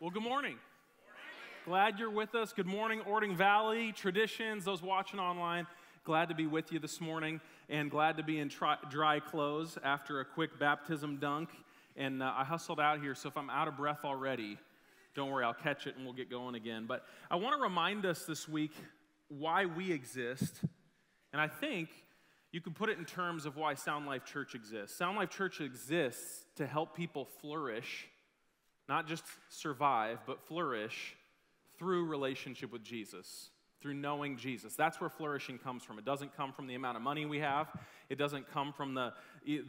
Well, good morning. Glad you're with us. Good morning, Orting Valley, traditions, those watching online. Glad to be with you this morning and glad to be in tri- dry clothes after a quick baptism dunk. And uh, I hustled out here, so if I'm out of breath already, don't worry, I'll catch it and we'll get going again. But I want to remind us this week why we exist. And I think you can put it in terms of why Sound Life Church exists. Sound Life Church exists to help people flourish, not just survive, but flourish through relationship with Jesus, through knowing Jesus. That's where flourishing comes from. It doesn't come from the amount of money we have, it doesn't come from the,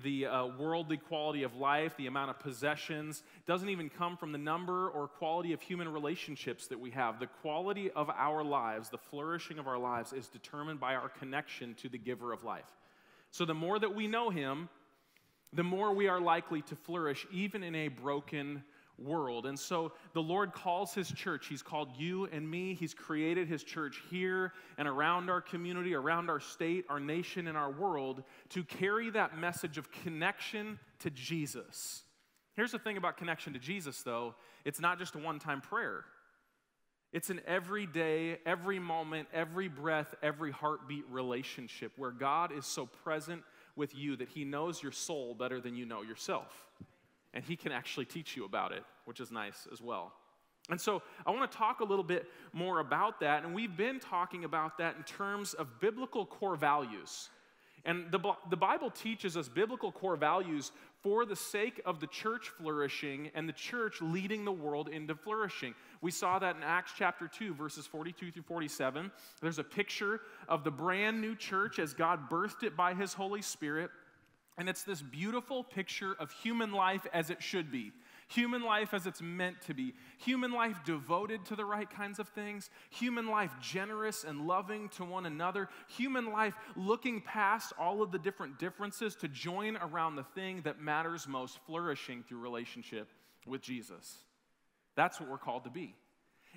the uh, worldly quality of life, the amount of possessions. It doesn't even come from the number or quality of human relationships that we have. The quality of our lives, the flourishing of our lives, is determined by our connection to the giver of life. So the more that we know him, the more we are likely to flourish, even in a broken world. And so the Lord calls his church. He's called you and me. He's created his church here and around our community, around our state, our nation, and our world to carry that message of connection to Jesus. Here's the thing about connection to Jesus, though it's not just a one time prayer. It's an everyday, every moment, every breath, every heartbeat relationship where God is so present with you that He knows your soul better than you know yourself and he can actually teach you about it, which is nice as well. And so I want to talk a little bit more about that. And we've been talking about that in terms of biblical core values. And the, the Bible teaches us biblical core values for the sake of the church flourishing and the church leading the world into flourishing. We saw that in Acts chapter 2, verses 42 through 47. There's a picture of the brand new church as God birthed it by his Holy Spirit. And it's this beautiful picture of human life as it should be. Human life as it's meant to be. Human life devoted to the right kinds of things. Human life generous and loving to one another. Human life looking past all of the different differences to join around the thing that matters most, flourishing through relationship with Jesus. That's what we're called to be.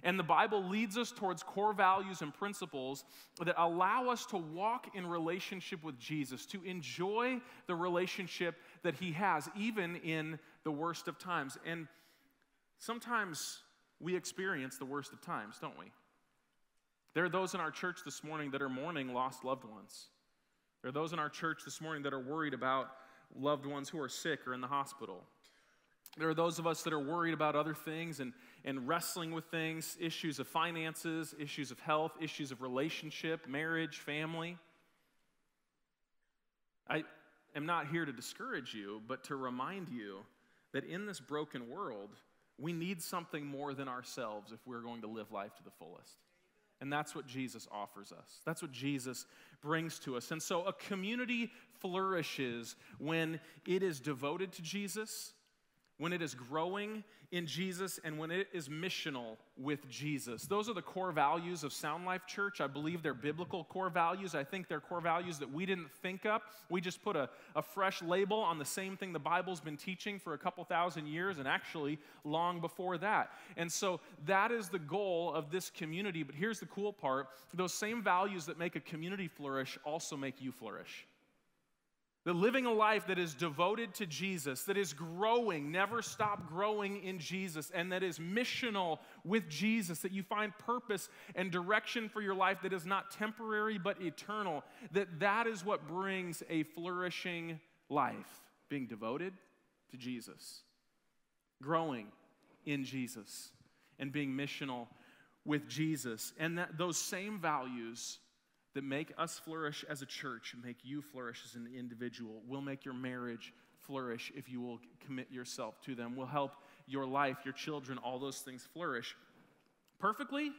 And the Bible leads us towards core values and principles that allow us to walk in relationship with Jesus, to enjoy the relationship that He has, even in the worst of times. And sometimes we experience the worst of times, don't we? There are those in our church this morning that are mourning lost loved ones. There are those in our church this morning that are worried about loved ones who are sick or in the hospital. There are those of us that are worried about other things and, and wrestling with things issues of finances, issues of health, issues of relationship, marriage, family. I am not here to discourage you, but to remind you that in this broken world, we need something more than ourselves if we're going to live life to the fullest. And that's what Jesus offers us. That's what Jesus brings to us. And so a community flourishes when it is devoted to Jesus when it is growing in Jesus, and when it is missional with Jesus. Those are the core values of Sound Life Church. I believe they're biblical core values. I think they're core values that we didn't think up. We just put a, a fresh label on the same thing the Bible's been teaching for a couple thousand years, and actually long before that. And so that is the goal of this community. But here's the cool part those same values that make a community flourish also make you flourish. The living a life that is devoted to Jesus, that is growing, never stop growing in Jesus, and that is missional with Jesus, that you find purpose and direction for your life that is not temporary but eternal, that that is what brings a flourishing life, being devoted to Jesus, growing in Jesus, and being missional with Jesus. And that those same values that make us flourish as a church, make you flourish as an individual, will make your marriage flourish if you will commit yourself to them, will help your life, your children, all those things flourish. Perfectly?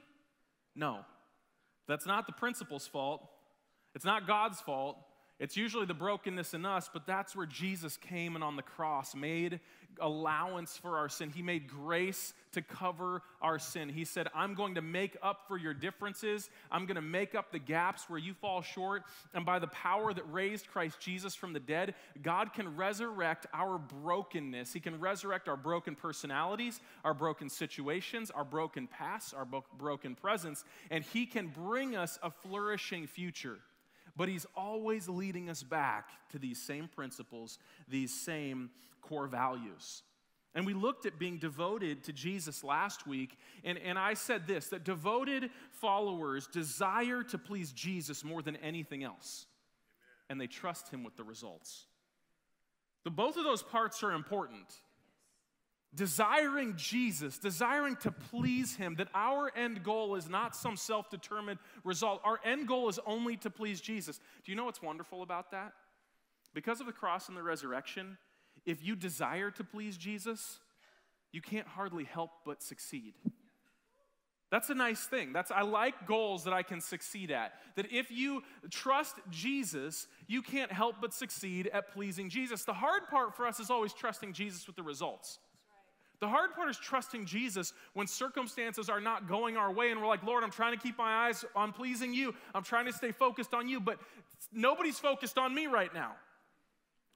No. That's not the principle's fault. It's not God's fault. It's usually the brokenness in us, but that's where Jesus came and on the cross made allowance for our sin. He made grace to cover our sin. He said, I'm going to make up for your differences. I'm going to make up the gaps where you fall short. And by the power that raised Christ Jesus from the dead, God can resurrect our brokenness. He can resurrect our broken personalities, our broken situations, our broken past, our broken presence, and He can bring us a flourishing future. But He's always leading us back to these same principles, these same core values. And we looked at being devoted to Jesus last week, and, and I said this that devoted followers desire to please Jesus more than anything else, and they trust him with the results. The, both of those parts are important. Desiring Jesus, desiring to please him, that our end goal is not some self determined result. Our end goal is only to please Jesus. Do you know what's wonderful about that? Because of the cross and the resurrection, if you desire to please Jesus, you can't hardly help but succeed. That's a nice thing. That's I like goals that I can succeed at. That if you trust Jesus, you can't help but succeed at pleasing Jesus. The hard part for us is always trusting Jesus with the results. The hard part is trusting Jesus when circumstances are not going our way and we're like, Lord, I'm trying to keep my eyes on pleasing you. I'm trying to stay focused on you, but nobody's focused on me right now.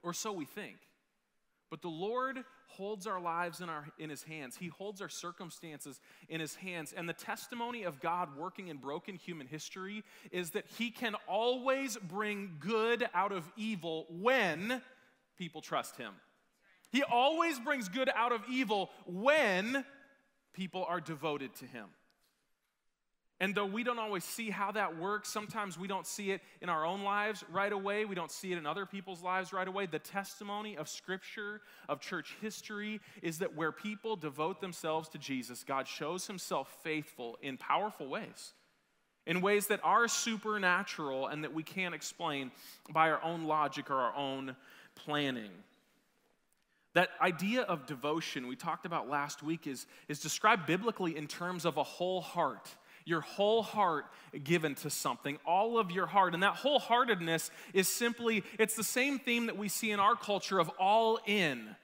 Or so we think. But the Lord holds our lives in, our, in his hands. He holds our circumstances in his hands. And the testimony of God working in broken human history is that he can always bring good out of evil when people trust him. He always brings good out of evil when people are devoted to him. And though we don't always see how that works, sometimes we don't see it in our own lives right away. We don't see it in other people's lives right away. The testimony of Scripture, of church history, is that where people devote themselves to Jesus, God shows Himself faithful in powerful ways, in ways that are supernatural and that we can't explain by our own logic or our own planning. That idea of devotion we talked about last week is, is described biblically in terms of a whole heart your whole heart given to something, all of your heart. And that wholeheartedness is simply, it's the same theme that we see in our culture of all in,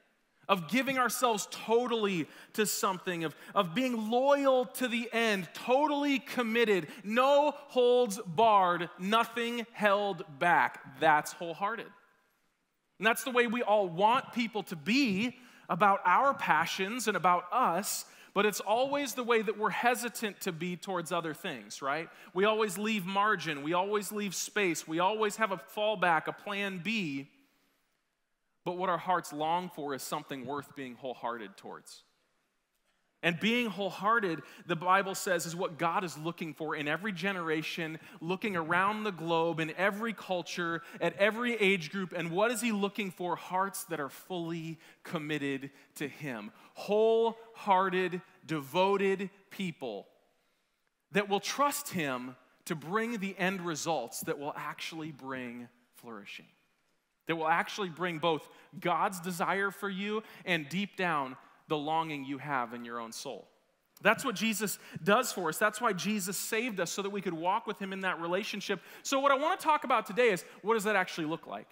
of giving ourselves totally to something, of, of being loyal to the end, totally committed, no holds barred, nothing held back. That's wholehearted. And that's the way we all want people to be about our passions and about us but it's always the way that we're hesitant to be towards other things, right? We always leave margin, we always leave space, we always have a fallback, a plan B. But what our hearts long for is something worth being wholehearted towards. And being wholehearted, the Bible says, is what God is looking for in every generation, looking around the globe, in every culture, at every age group. And what is He looking for? Hearts that are fully committed to Him. Wholehearted, devoted people that will trust Him to bring the end results that will actually bring flourishing, that will actually bring both God's desire for you and deep down the longing you have in your own soul. That's what Jesus does for us. That's why Jesus saved us so that we could walk with him in that relationship. So, what I want to talk about today is what does that actually look like?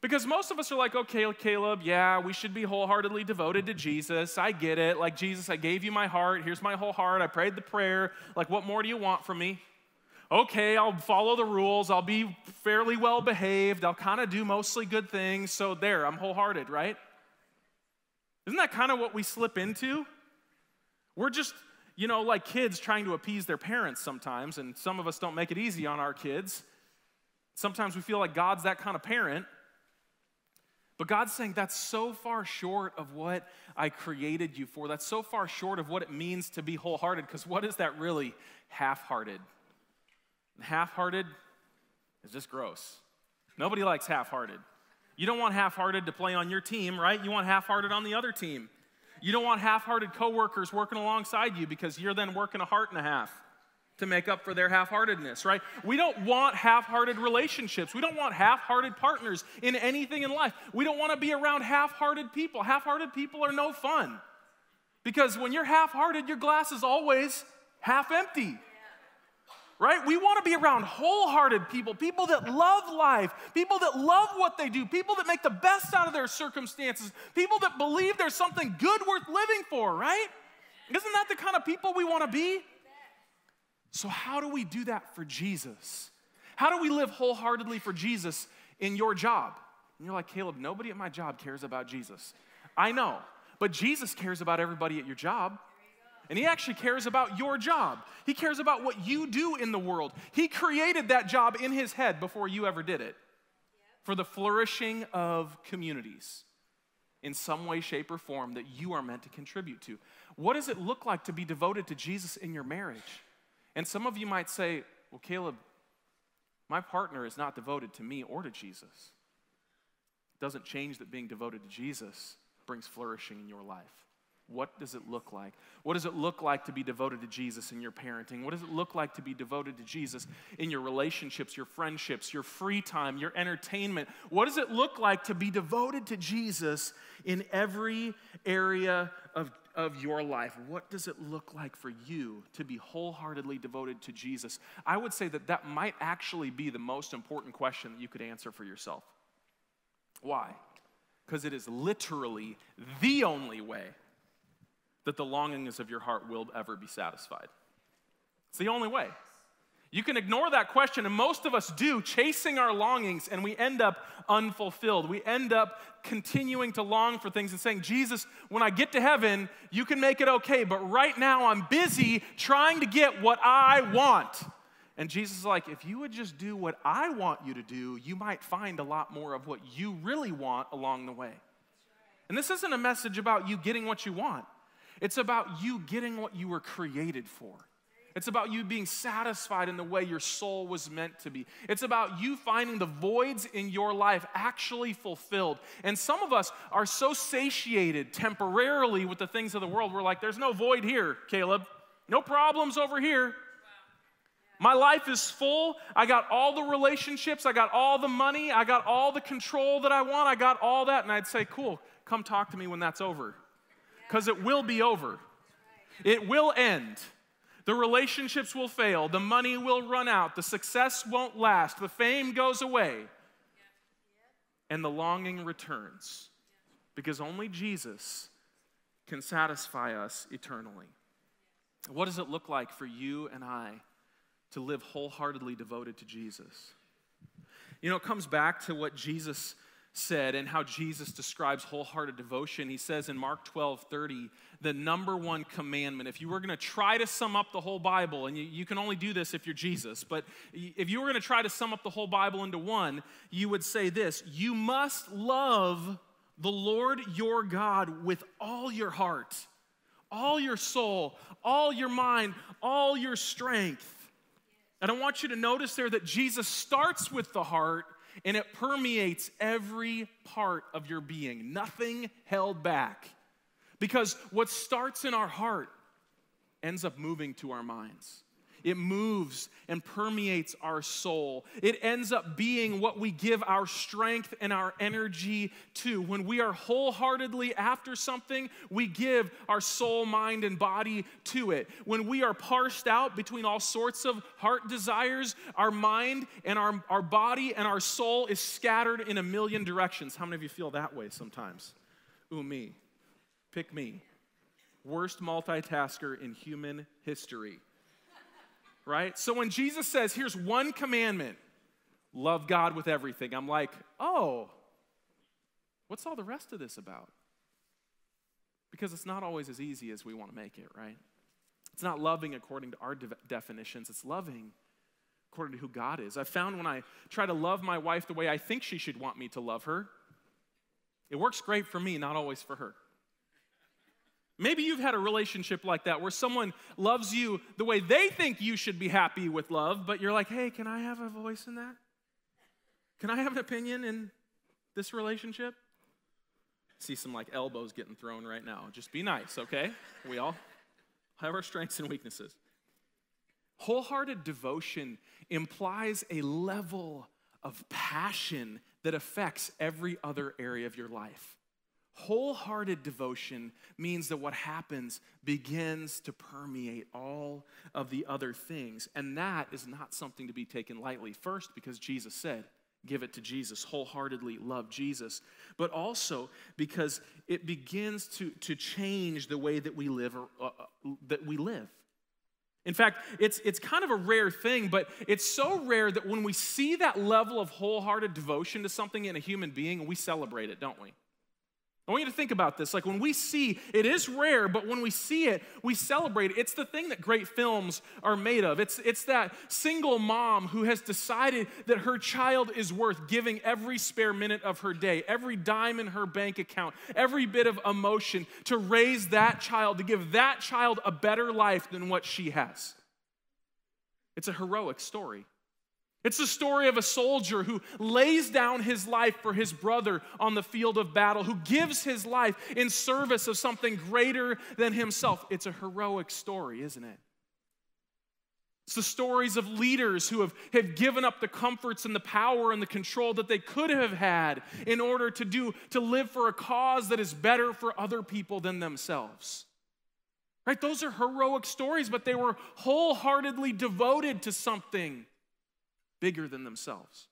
Because most of us are like, okay, Caleb, yeah, we should be wholeheartedly devoted to Jesus. I get it. Like, Jesus, I gave you my heart. Here's my whole heart. I prayed the prayer. Like, what more do you want from me? Okay, I'll follow the rules. I'll be fairly well behaved. I'll kind of do mostly good things. So, there, I'm wholehearted, right? Isn't that kind of what we slip into? We're just, you know, like kids trying to appease their parents sometimes, and some of us don't make it easy on our kids. Sometimes we feel like God's that kind of parent. But God's saying that's so far short of what I created you for. That's so far short of what it means to be wholehearted, because what is that really? Half hearted. Half hearted is just gross. Nobody likes half hearted. You don't want half hearted to play on your team, right? You want half hearted on the other team. You don't want half hearted coworkers working alongside you because you're then working a heart and a half to make up for their half heartedness, right? We don't want half hearted relationships. We don't want half hearted partners in anything in life. We don't want to be around half hearted people. Half hearted people are no fun because when you're half hearted, your glass is always half empty right? We want to be around wholehearted people, people that love life, people that love what they do, people that make the best out of their circumstances, people that believe there's something good worth living for, right? Isn't that the kind of people we want to be? So, how do we do that for Jesus? How do we live wholeheartedly for Jesus in your job? And you're like, Caleb, nobody at my job cares about Jesus. I know, but Jesus cares about everybody at your job. And He actually cares about your job. He cares about what you do in the world. He created that job in His head before you ever did it for the flourishing of communities. in some way, shape, or form that you are meant to contribute to. What does it look like to be devoted to Jesus in your marriage? And some of you might say, Well, Caleb, my partner is not devoted to me or to Jesus. It doesn't change that being devoted to Jesus brings flourishing in your life. What does it look like? What does it look like to be devoted to Jesus in your parenting? What does it look like to be devoted to Jesus in your relationships, your friendships, your free time, your entertainment? What does it look like to be devoted to Jesus in every area of, of your life? What does it look like for you to be wholeheartedly devoted to Jesus? I would say that that might actually be the most important question that you could answer for yourself. Why? Because it is literally the only way that the longings of your heart will ever be satisfied. It's the only way. You can ignore that question, and most of us do, chasing our longings, and we end up unfulfilled. We end up continuing to long for things and saying, Jesus, when I get to heaven, you can make it okay, but right now I'm busy trying to get what I want. And Jesus is like, if you would just do what I want you to do, you might find a lot more of what you really want along the way. And this isn't a message about you getting what you want. It's about you getting what you were created for. It's about you being satisfied in the way your soul was meant to be. It's about you finding the voids in your life actually fulfilled. And some of us are so satiated temporarily with the things of the world, we're like, there's no void here, Caleb. No problems over here. My life is full. I got all the relationships. I got all the money. I got all the control that I want. I got all that. And I'd say, cool, come talk to me when that's over because it will be over. It will end. The relationships will fail. The money will run out. The success won't last. The fame goes away. And the longing returns because only Jesus can satisfy us eternally. What does it look like for you and I to live wholeheartedly devoted to Jesus? You know, it comes back to what Jesus said and how Jesus describes wholehearted devotion. He says in Mark 12 30, the number one commandment, if you were going to try to sum up the whole Bible, and you, you can only do this if you're Jesus, but if you were going to try to sum up the whole Bible into one, you would say this You must love the Lord your God with all your heart, all your soul, all your mind, all your strength. And I want you to notice there that Jesus starts with the heart and it permeates every part of your being, nothing held back. Because what starts in our heart ends up moving to our minds. It moves and permeates our soul. It ends up being what we give our strength and our energy to. When we are wholeheartedly after something, we give our soul, mind, and body to it. When we are parsed out between all sorts of heart desires, our mind and our, our body and our soul is scattered in a million directions. How many of you feel that way sometimes? Ooh, me. Pick me. Worst multitasker in human history right? So when Jesus says, here's one commandment love God with everything, I'm like, oh, what's all the rest of this about? Because it's not always as easy as we want to make it, right? It's not loving according to our de- definitions, it's loving according to who God is. I found when I try to love my wife the way I think she should want me to love her, it works great for me, not always for her. Maybe you've had a relationship like that where someone loves you the way they think you should be happy with love, but you're like, hey, can I have a voice in that? Can I have an opinion in this relationship? See some like elbows getting thrown right now. Just be nice, okay? We all have our strengths and weaknesses. Wholehearted devotion implies a level of passion that affects every other area of your life. Wholehearted devotion means that what happens begins to permeate all of the other things. And that is not something to be taken lightly. First, because Jesus said, give it to Jesus, wholeheartedly love Jesus, but also because it begins to, to change the way that we live, or, uh, uh, that we live. In fact, it's, it's kind of a rare thing, but it's so rare that when we see that level of wholehearted devotion to something in a human being, we celebrate it, don't we? I want you to think about this. Like when we see, it is rare, but when we see it, we celebrate it. It's the thing that great films are made of. It's, it's that single mom who has decided that her child is worth giving every spare minute of her day, every dime in her bank account, every bit of emotion to raise that child, to give that child a better life than what she has. It's a heroic story. It's the story of a soldier who lays down his life for his brother on the field of battle, who gives his life in service of something greater than himself. It's a heroic story, isn't it? It's the stories of leaders who have, have given up the comforts and the power and the control that they could have had in order to do to live for a cause that is better for other people than themselves. Right? Those are heroic stories, but they were wholeheartedly devoted to something bigger than themselves.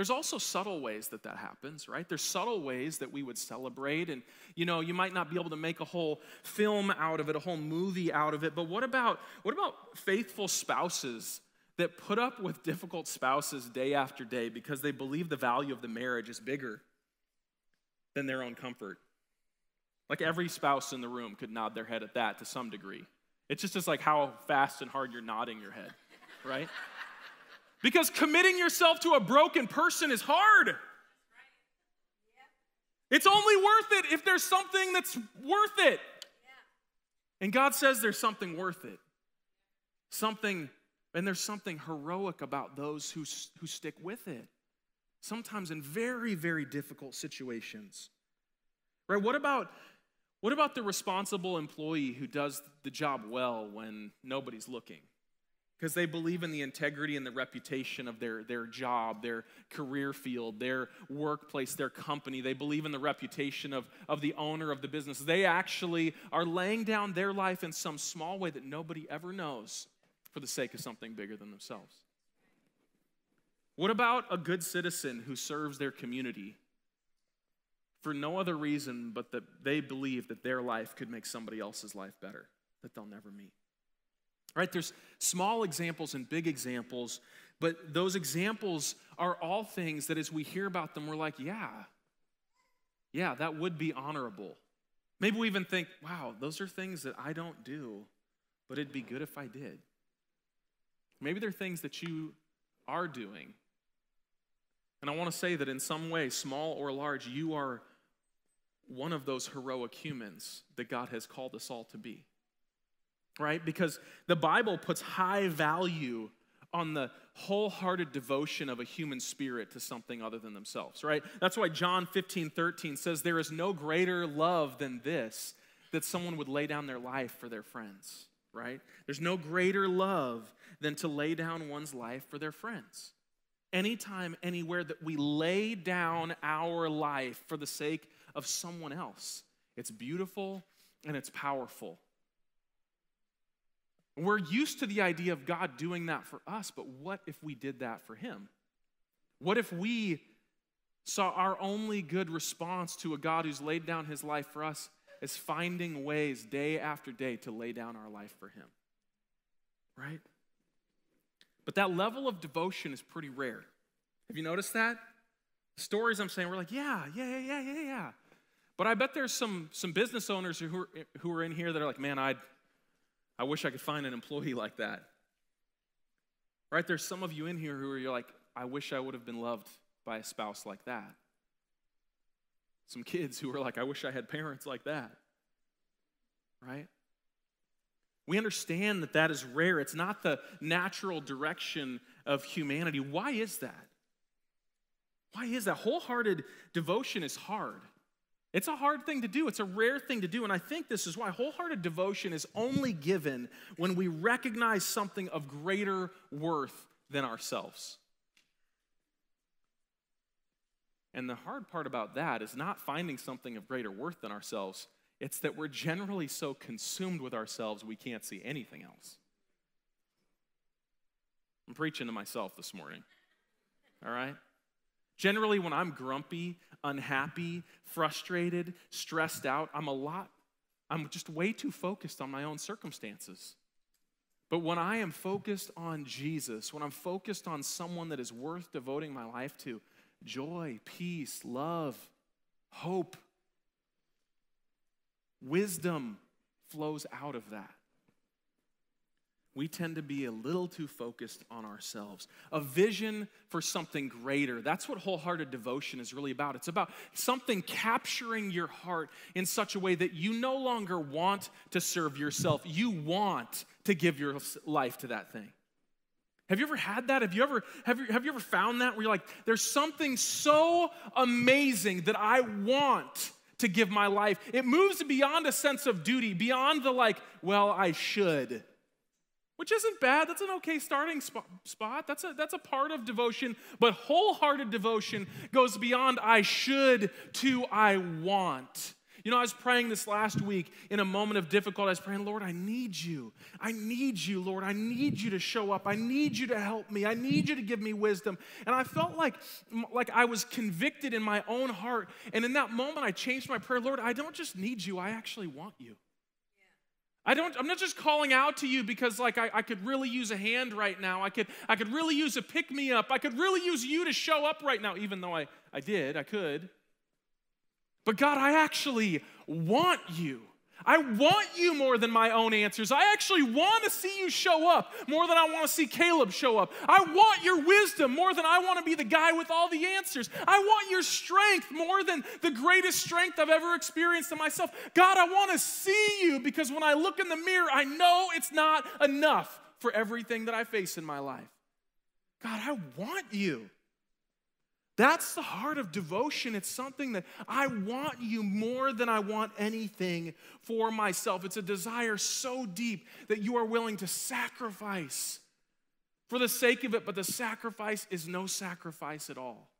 There's also subtle ways that that happens, right? There's subtle ways that we would celebrate. And, you know, you might not be able to make a whole film out of it, a whole movie out of it. But what about, what about faithful spouses that put up with difficult spouses day after day because they believe the value of the marriage is bigger than their own comfort? Like every spouse in the room could nod their head at that to some degree. It's just as like how fast and hard you're nodding your head, right? Because committing yourself to a broken person is hard. It's only worth it if there's something that's worth it. And God says there's something worth it. Something, and there's something heroic about those who, who stick with it. Sometimes in very, very difficult situations. Right? What about what about the responsible employee who does the job well when nobody's looking? Because they believe in the integrity and the reputation of their, their job, their career field, their workplace, their company. They believe in the reputation of, of the owner of the business. They actually are laying down their life in some small way that nobody ever knows for the sake of something bigger than themselves. What about a good citizen who serves their community for no other reason but that they believe that their life could make somebody else's life better that they'll never meet? Right? There's small examples and big examples, but those examples are all things that as we hear about them, we're like, yeah, yeah, that would be honorable. Maybe we even think, wow, those are things that I don't do, but it'd be good if I did. Maybe they're things that you are doing. And I want to say that in some way, small or large, you are one of those heroic humans that God has called us all to be right? Because the Bible puts high value on the wholehearted devotion of a human spirit to something other than themselves, right? That's why John 15, 13 says, There is no greater love than this, that someone would lay down their life for their friends, right? There's no greater love than to lay down one's life for their friends. Anytime, anywhere that we lay down our life for the sake of someone else, it's beautiful and it's powerful. We're used to the idea of God doing that for us, but what if we did that for Him? What if we saw our only good response to a God who's laid down His life for us as finding ways day after day to lay down our life for Him? Right? But that level of devotion is pretty rare. Have you noticed that? The stories I'm saying, we're like, yeah, yeah, yeah, yeah, yeah. yeah. But I bet there's some, some business owners who are, who are in here that are like, man, I'd, I wish I could find an employee like that. Right? There's some of you in here who are you're like, I wish I would have been loved by a spouse like that. Some kids who are like, I wish I had parents like that. Right? We understand that that is rare. It's not the natural direction of humanity. Why is that? Why is that? Wholehearted devotion is hard. It's a hard thing to do. It's a rare thing to do. And I think this is why wholehearted devotion is only given when we recognize something of greater worth than ourselves. And the hard part about that is not finding something of greater worth than ourselves, it's that we're generally so consumed with ourselves we can't see anything else. I'm preaching to myself this morning, all right? Generally, when I'm grumpy, unhappy, frustrated, stressed out, I'm a lot, I'm just way too focused on my own circumstances. But when I am focused on Jesus, when I'm focused on someone that is worth devoting my life to, joy, peace, love, hope. Wisdom flows out of that. We tend to be a little too focused on ourselves. A vision for something greater. That's what wholehearted devotion is really about. It's about something capturing your heart in such a way that you no longer want to serve yourself. You want to give your life to that thing. Have you ever had that? Have you ever have you, have you ever found that where you're like, there's something so amazing that I want to give my life. It moves beyond a sense of duty, beyond the like, well, I should. Which isn't bad. That's an okay starting spot. That's a, that's a part of devotion. But wholehearted devotion goes beyond I should to I want. You know, I was praying this last week in a moment of difficulty. I was praying, Lord, I need you. I need you, Lord. I need you to show up. I need you to help me. I need you to give me wisdom. And I felt like, like I was convicted in my own heart. And in that moment, I changed my prayer Lord, I don't just need you, I actually want you. I don't, I'm not just calling out to you because like I, I could really use a hand right now. I could, I could really use a pick me up. I could really use you to show up right now, even though I, I did, I could. But God, I actually want you. I want you more than my own answers. I actually want to see you show up more than I want to see Caleb show up. I want your wisdom more than I want to be the guy with all the answers. I want your strength more than the greatest strength I've ever experienced in myself. God, I want to see you because when I look in the mirror, I know it's not enough for everything that I face in my life. God, I want you. That's the heart of devotion. It's something that I want you more than I want anything for myself. It's a desire so deep that you are willing to sacrifice for the sake of it, but the sacrifice is no sacrifice at all.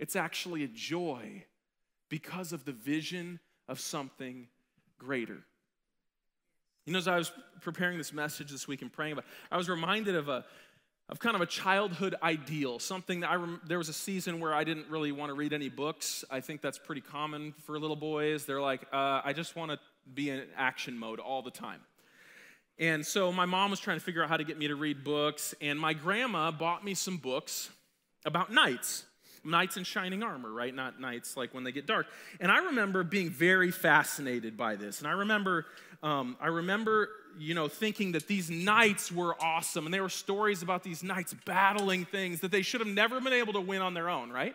It's actually a joy because of the vision of something greater. You know, as I was preparing this message this week and praying about, I was reminded of a of kind of a childhood ideal, something that I rem- there was a season where I didn't really want to read any books. I think that's pretty common for little boys. They're like, uh, I just want to be in action mode all the time. And so my mom was trying to figure out how to get me to read books, and my grandma bought me some books about knights. Knights in shining armor, right? Not knights like when they get dark. And I remember being very fascinated by this. And I remember, um, I remember you know, thinking that these knights were awesome. And there were stories about these knights battling things that they should have never been able to win on their own, right?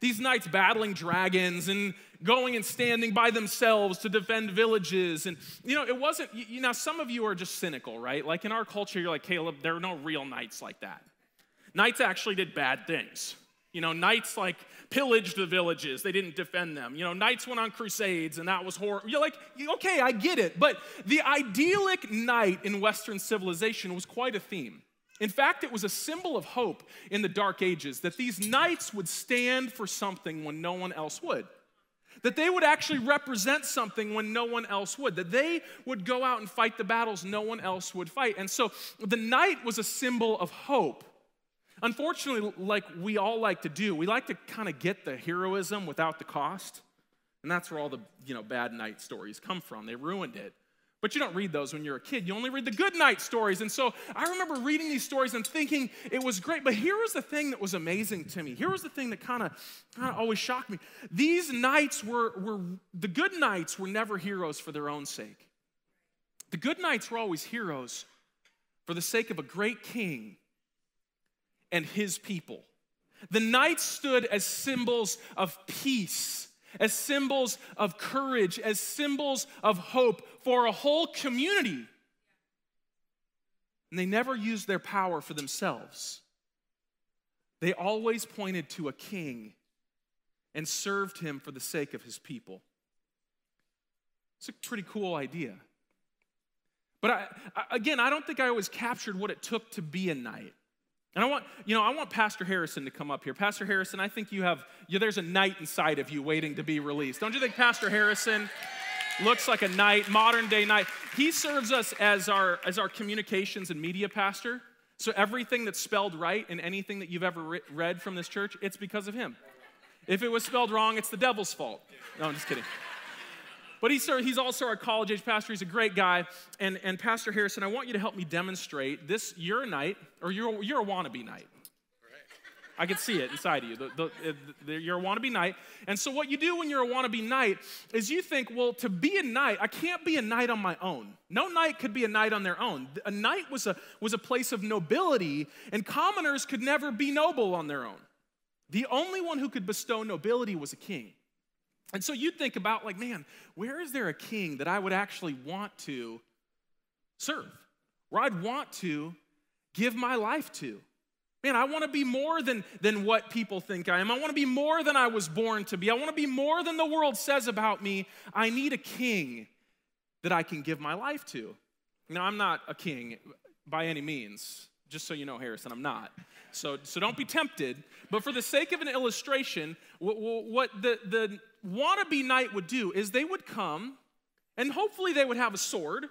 These knights battling dragons and going and standing by themselves to defend villages. And, you know, it wasn't, you know, some of you are just cynical, right? Like in our culture, you're like, Caleb, there are no real knights like that. Knights actually did bad things. You know, knights like pillaged the villages, they didn't defend them. You know, knights went on crusades and that was horrible. You're like, okay, I get it. But the idyllic knight in Western civilization was quite a theme. In fact, it was a symbol of hope in the Dark Ages that these knights would stand for something when no one else would. That they would actually represent something when no one else would. That they would go out and fight the battles no one else would fight. And so the knight was a symbol of hope. Unfortunately, like we all like to do, we like to kind of get the heroism without the cost. And that's where all the, you know, bad knight stories come from. They ruined it. But you don't read those when you're a kid. You only read the good knight stories. And so I remember reading these stories and thinking it was great. But here was the thing that was amazing to me. Here was the thing that kind of kind of always shocked me. These knights were, were the good knights were never heroes for their own sake. The good knights were always heroes for the sake of a great king and his people. The knights stood as symbols of peace, as symbols of courage, as symbols of hope for a whole community. And they never used their power for themselves. They always pointed to a king and served him for the sake of his people. It's a pretty cool idea. But I, again, I don't think I always captured what it took to be a knight. And I want, you know, I want Pastor Harrison to come up here. Pastor Harrison, I think you have, you, there's a knight inside of you waiting to be released. Don't you think Pastor Harrison looks like a knight, modern day knight? He serves us as our, as our communications and media pastor. So everything that's spelled right in anything that you've ever re- read from this church, it's because of him. If it was spelled wrong, it's the devil's fault. No, I'm just kidding. But he's, he's also our college age pastor. He's a great guy. And, and Pastor Harrison, I want you to help me demonstrate this. You're a knight, or you're, a wannabe knight. I can see it inside of you. The, the, the, you're a wannabe knight. And so, what you do when you're a wannabe knight is you think, well, to be a knight, I can't be a knight on my own. No knight could be a knight on their own. A knight was a, was a place of nobility, and commoners could never be noble on their own. The only one who could bestow nobility was a king. And so you'd think about, like, man, where is there a king that I would actually want to serve? Where I'd want to give my life to? Man, I want to be more than, than what people think I am. I want to be more than I was born to be. I want to be more than the world says about me. I need a king that I can give my life to. Now, I'm not a king by any means, just so you know, Harrison, I'm not. So, so don't be tempted. But for the sake of an illustration, what, what the, the wannabe knight would do is they would come, and hopefully they would have a sword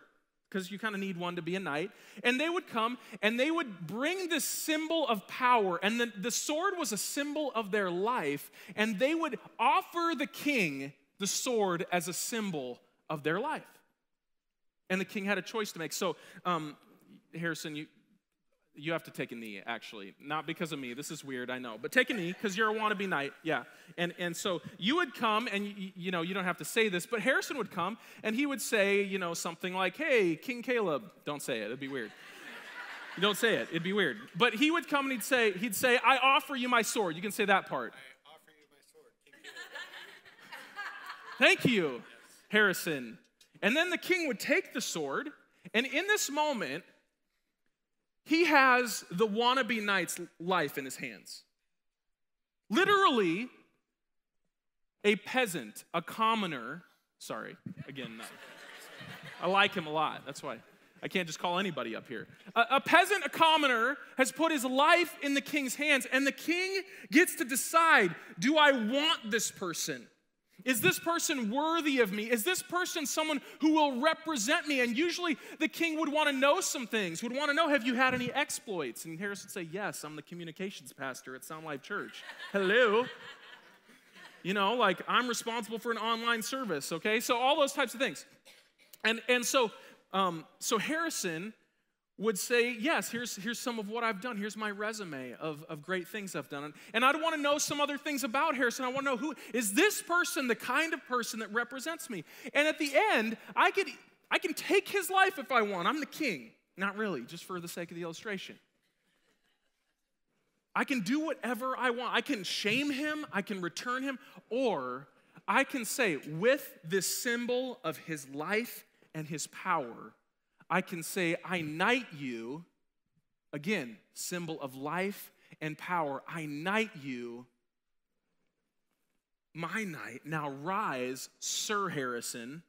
because you kind of need one to be a knight. And they would come and they would bring this symbol of power, and the, the sword was a symbol of their life, and they would offer the king the sword as a symbol of their life. And the king had a choice to make. So, um, Harrison, you, you have to take a knee, actually. Not because of me. This is weird, I know. But take a knee because you're a wannabe knight. Yeah. And, and so you would come, and you, you know, you don't have to say this, but Harrison would come, and he would say, you know, something like, hey, King Caleb. Don't say it, it'd be weird. You don't say it, it'd be weird. But he would come and he'd say, he'd say, I offer you my sword. You can say that part. I offer you my sword. Thank you, Harrison. And then the king would take the sword, and in this moment, he has the wannabe knight's life in his hands. Literally, a peasant, a commoner, sorry, again, no. I like him a lot. That's why I can't just call anybody up here. A, a, peasant, a commoner, has put his life in the king's hands, and the king gets to decide do I want this person? Is this person worthy of me? Is this person someone who will represent me? And usually the king would want to know some things, would want to know, have you had any exploits? And Harris would say, Yes, I'm the communications pastor at Sound Life Church. Hello. You know, like I'm responsible for an online service, okay? So all those types of things. And and so um, so Harrison would say, Yes, here's, here's some of what I've done. Here's my resume of, of great things I've done. And I'd want to know some other things about Harrison. I want to know who is this person the kind of person that represents me? And at the end, I could I can take his life if I want. I'm the king. Not really, just for the sake of the illustration. I can do whatever I want. I can shame him, I can return him, or I can say, with this symbol of his life and his power, I can say, I knight you, again, symbol of life and power. I knight you, my knight. Now rise, Sir Harrison.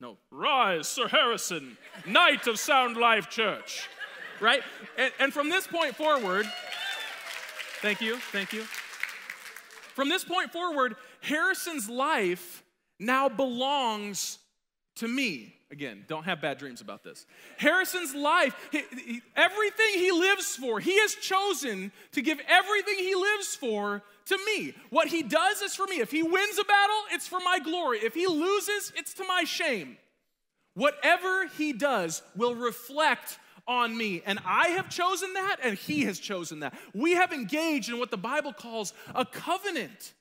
No, rise, Sir Harrison, knight of Sound Life Church. Right? And, and from this point forward, thank you, thank you. From this point forward, Harrison's life now belongs to me. Again, don't have bad dreams about this. Harrison's life, he, he, everything he lives for, he has chosen to give everything he lives for to me. What he does is for me. If he wins a battle, it's for my glory. If he loses, it's to my shame. Whatever he does will reflect on me. And I have chosen that, and he has chosen that. We have engaged in what the Bible calls a covenant.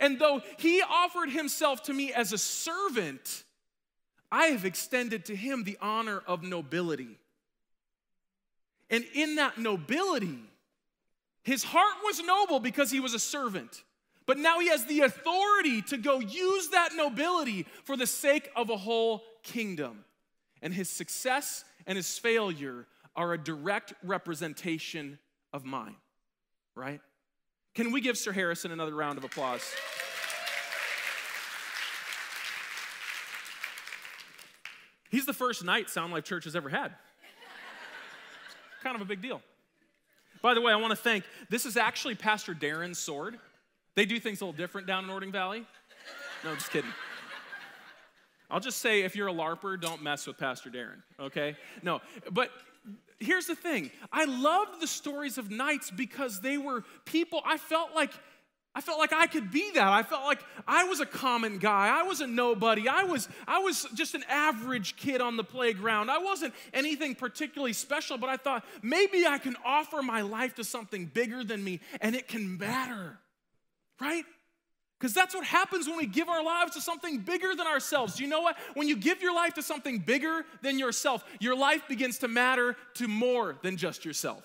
And though he offered himself to me as a servant, I have extended to him the honor of nobility. And in that nobility, his heart was noble because he was a servant. But now he has the authority to go use that nobility for the sake of a whole kingdom. And his success and his failure are a direct representation of mine, right? Can we give Sir Harrison another round of applause? He's the first knight Sound Life Church has ever had. kind of a big deal. By the way, I want to thank, this is actually Pastor Darren's sword. They do things a little different down in Orting Valley. No, just kidding. I'll just say if you're a LARPer, don't mess with Pastor Darren, okay? No, but here's the thing I loved the stories of knights because they were people, I felt like I felt like I could be that. I felt like I was a common guy. I was a nobody. I was, I was just an average kid on the playground. I wasn't anything particularly special, but I thought maybe I can offer my life to something bigger than me and it can matter, right? Because that's what happens when we give our lives to something bigger than ourselves. You know what? When you give your life to something bigger than yourself, your life begins to matter to more than just yourself.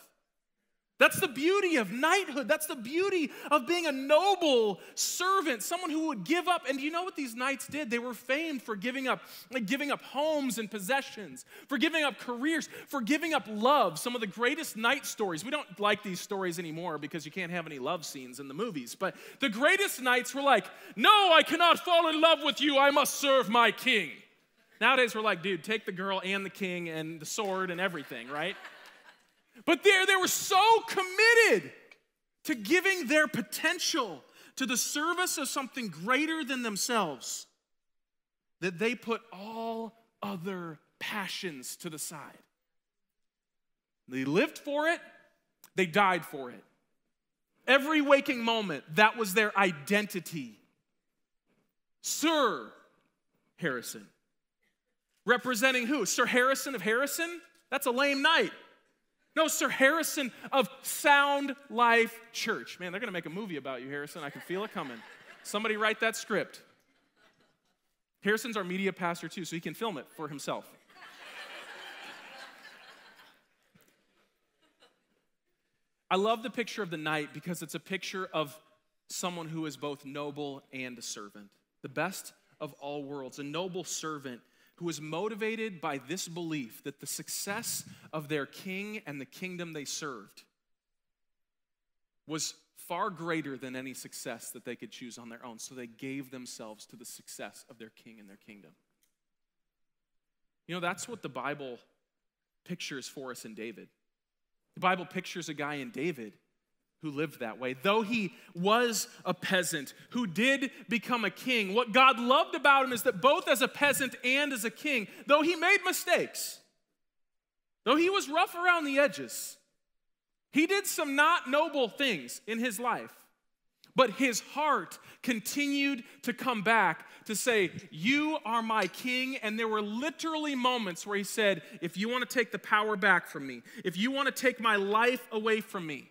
That's the beauty of knighthood. That's the beauty of being a noble servant, someone who would give up. And you know what these knights did? They were famed for giving up, like giving up homes and possessions, for giving up careers, for giving up love. Some of the greatest knight stories. We don't like these stories anymore because you can't have any love scenes in the movies. But the greatest knights were like, "No, I cannot fall in love with you. I must serve my king." Nowadays we're like, "Dude, take the girl and the king and the sword and everything, right?" But there, they were so committed to giving their potential to the service of something greater than themselves that they put all other passions to the side. They lived for it, they died for it. Every waking moment, that was their identity. Sir Harrison. Representing who? Sir Harrison of Harrison? That's a lame knight. No, Sir Harrison of Sound Life Church. Man, they're going to make a movie about you, Harrison. I can feel it coming. Somebody write that script. Harrison's our media pastor, too, so he can film it for himself. I love the picture of the knight because it's a picture of someone who is both noble and a servant, the best of all worlds. A noble servant who was motivated by this belief that the success of their king and the kingdom they served was far greater than any success that they could choose on their own. So they gave themselves to the success of their king and their kingdom. You know, that's what the Bible pictures for us in David. The Bible pictures a guy in David who lived that way. Though he was a peasant who did become a king, what God loved about him is that both as a peasant and as a king, though he made mistakes, though he was rough around the edges, he did some not noble things in his life. But his heart continued to come back to say, You are my king. And there were literally moments where he said, If you want to take the power back from me, if you want to take my life away from me,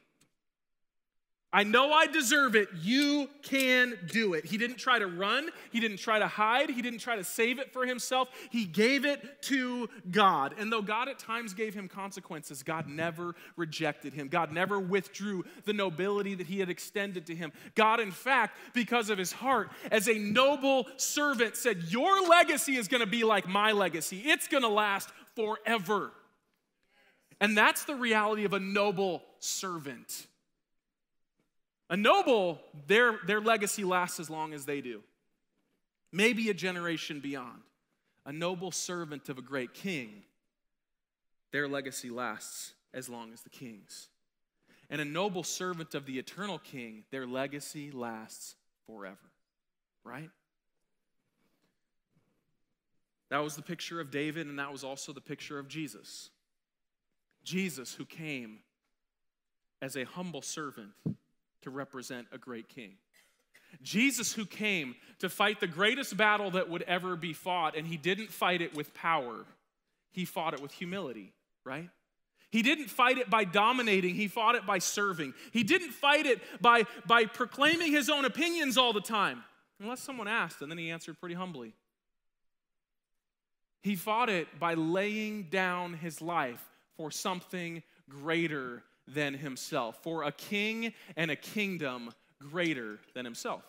I know I deserve it. You can do it. He didn't try to run. He didn't try to hide. He didn't try to save it for himself. He gave it to God. And though God at times gave him consequences, God never rejected him. God never withdrew the nobility that he had extended to him. God, in fact, because of his heart, as a noble servant, said, Your legacy is going to be like my legacy, it's going to last forever. And that's the reality of a noble servant. A noble, their, their legacy lasts as long as they do, maybe a generation beyond. A noble servant of a great king, their legacy lasts as long as the king's. And a noble servant of the eternal king, their legacy lasts forever. Right? That was the picture of David, and that was also the picture of Jesus. Jesus, who came as a humble servant to represent a great king. Jesus, who came to fight the greatest battle that would ever be fought, and he didn't fight it with power, he fought it with humility, right? He didn't fight it by dominating, he fought it by serving. He didn't fight it by, by proclaiming his own opinions all the time, unless someone asked, and then he answered pretty humbly. He fought it by laying down his life for something greater than himself, for a king and a kingdom greater than himself.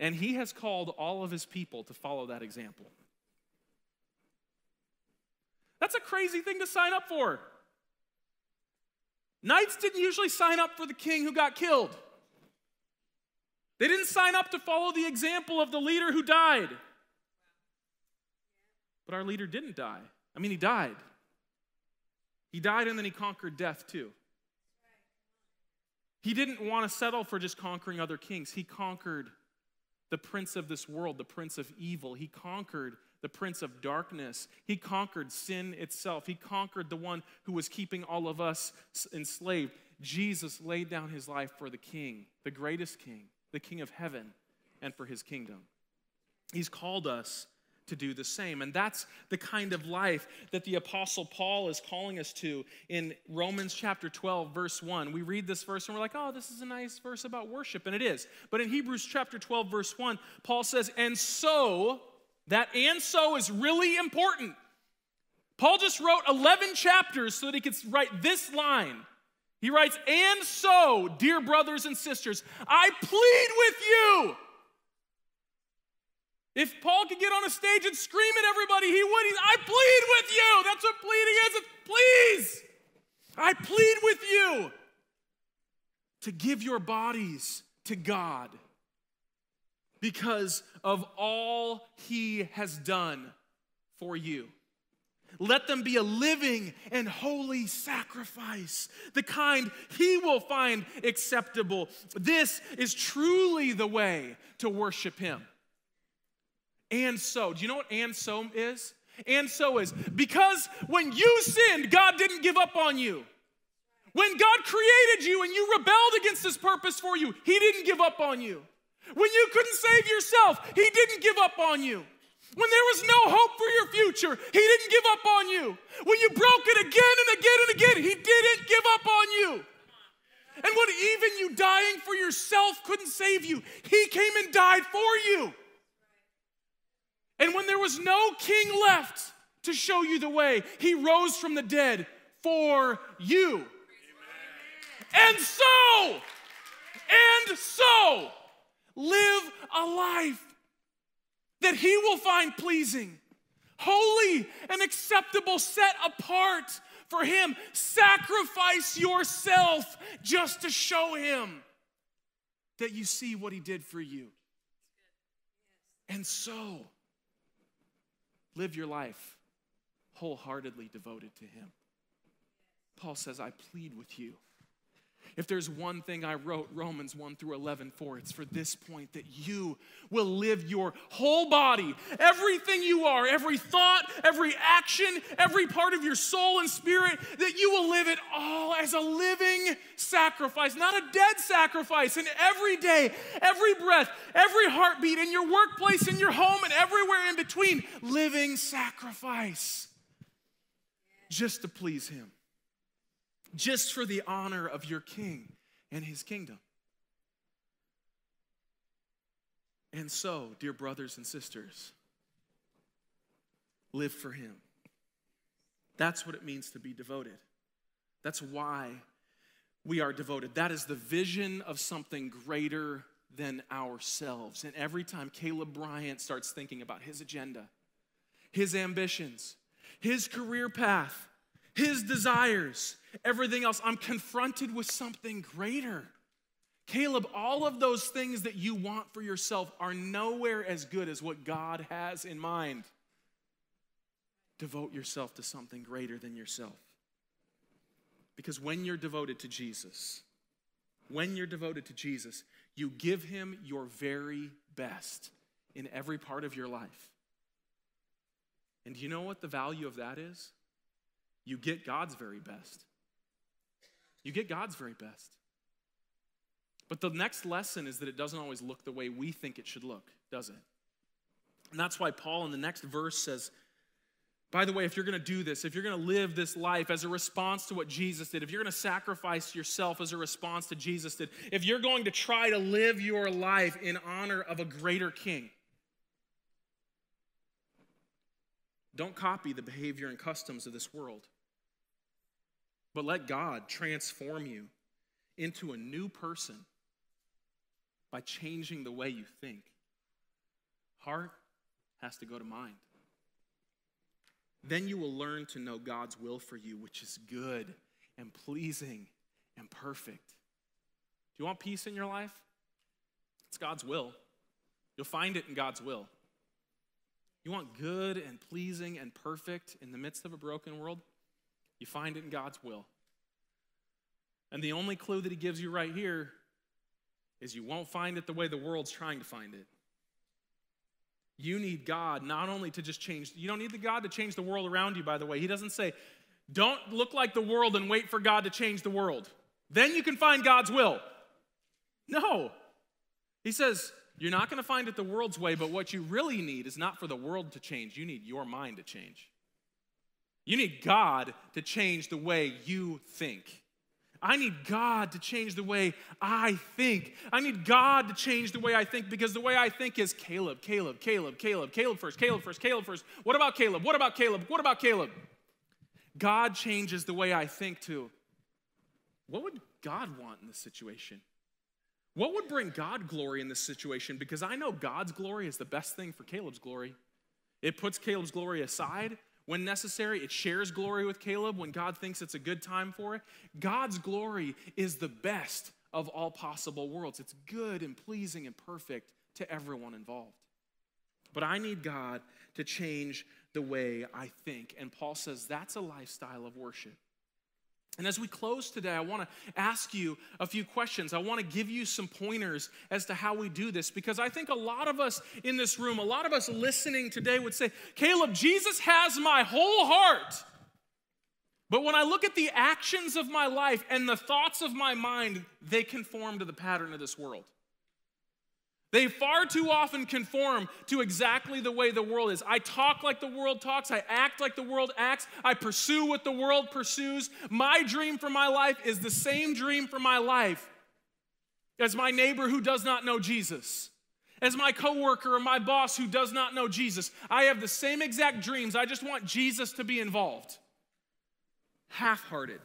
And he has called all of his people to follow that example. That's a crazy thing to sign up for. Knights didn't usually sign up for the king who got killed. They didn't sign up to follow the example of the leader who died. But our leader didn't die. I mean, he died. He died and then he conquered death too. He didn't want to settle for just conquering other kings. He conquered the prince of this world, the prince of evil. He conquered the prince of darkness. He conquered sin itself. He conquered the one who was keeping all of us enslaved. Jesus laid down his life for the king, the greatest king, the king of heaven, and for his kingdom. He's called us to do the same. And that's the kind of life that the Apostle Paul is calling us to in Romans chapter 12, verse 1. We read this verse and we're like, oh, this is a nice verse about worship, and it is. But in Hebrews chapter 12, verse 1, Paul says, and so, that and so is really important. Paul just wrote 11 chapters so that he could write this line. He writes, And so, dear brothers and sisters, I plead with you if Paul could get on a stage and scream at everybody, he would. He's, I plead with you. That's what pleading is. It's please. I plead with you to give your bodies to God because of all he has done for you. Let them be a living and holy sacrifice, the kind he will find acceptable. This is truly the way to worship him. And so, do you know what and so is? And so is because when you sinned, God didn't give up on you. When God created you and you rebelled against his purpose for you, he didn't give up on you. When you couldn't save yourself, he didn't give up on you. When there was no hope for your future, he didn't give up on you. When you broke it again and again and again, he didn't give up on you. And when even you dying for yourself couldn't save you, he came and died for you. And when there was no king left to show you the way, he rose from the dead for you. And so, and so, live a life that he will find pleasing, holy, and acceptable, set apart for him. Sacrifice yourself just to show him that you see what he did for you. And so, Live your life wholeheartedly devoted to Him. Paul says, I plead with you. If there's one thing I wrote Romans 1 through 11 for, it's for this point that you will live your whole body, everything you are, every thought, every action, every part of your soul and spirit, that you will live it all as a living sacrifice, not a dead sacrifice. And every day, every breath, every heartbeat, in your workplace, in your home, and everywhere in between, living sacrifice just to please Him just for the honor of your king and his kingdom. And so, dear brothers and sisters, live for him. That's what it means to be devoted. That's why we are devoted. That is the vision of something greater than ourselves. And every time Caleb Bryant starts thinking about his agenda, his ambitions, his career path, his desires, everything else. I'm confronted with something greater. Caleb, all of those things that you want for yourself are nowhere as good as what God has in mind. Devote yourself to something greater than yourself. Because when you're devoted to Jesus, when you're devoted to Jesus, you give him your very best in every part of your life. And do you know what the value of that is? You get God's very best. You get God's very best. But the next lesson is that it doesn't always look the way we think it should look, does it? And that's why Paul in the next verse says, by the way, if you're going to do this, if you're going to live this life as a response to what Jesus did, if you're going to sacrifice yourself as a response to Jesus did, if you're going to try to live your life in honor of a greater king, don't copy the behavior and customs of this world. But let God transform you into a new person by changing the way you think. Heart has to go to mind. Then you will learn to know God's will for you, which is good and pleasing and perfect. Do you want peace in your life? It's God's will. You'll find it in God's will. You want good and pleasing and perfect in the midst of a broken world? You find it in God's will. And the only clue that he gives you right here is you won't find it the way the world's trying to find it. You need God not only to just change, you don't need the God to change the world around you, by the way. He doesn't say, don't look like the world and wait for God to change the world. then you can find God's will. No. He says, You're not going to find it the world's way, but what you really need is not for the world to change, you need your mind to change. You need God to change the way you think. I need God to change the way I think. I need God to change the way I think because the way I think is Caleb, Caleb, Caleb, Caleb, Caleb first, Caleb first, Caleb first. What about Caleb? What about Caleb? What about Caleb? God changes the way I think to what would God want in this situation? What would bring God glory in this situation? Because I know God's glory is the best thing for Caleb's glory. It puts Caleb's glory aside when necessary. It shares glory with Caleb when God thinks it's a good time for it. God's glory is the best of all possible worlds. It's good and pleasing and perfect to everyone involved. But I need God to change the way I think. And Paul says that's a lifestyle of worship. And as we close today, I want to ask you a few questions. I want to give you some pointers as to how we do this because I think a lot of us in this room, a lot of us listening today would say, Caleb, Jesus has my whole heart. But when I look at the actions of my life and the thoughts of my mind, they conform to the pattern of this world. They far too often conform to exactly the way the world is. I talk like the world talks. I act like the world acts. I pursue what the world pursues. My dream for my life is the same dream for my life as my neighbor who does not know Jesus, as my coworker or my boss who does not know Jesus. I have the same exact dreams. I just want Jesus to be involved. Half hearted,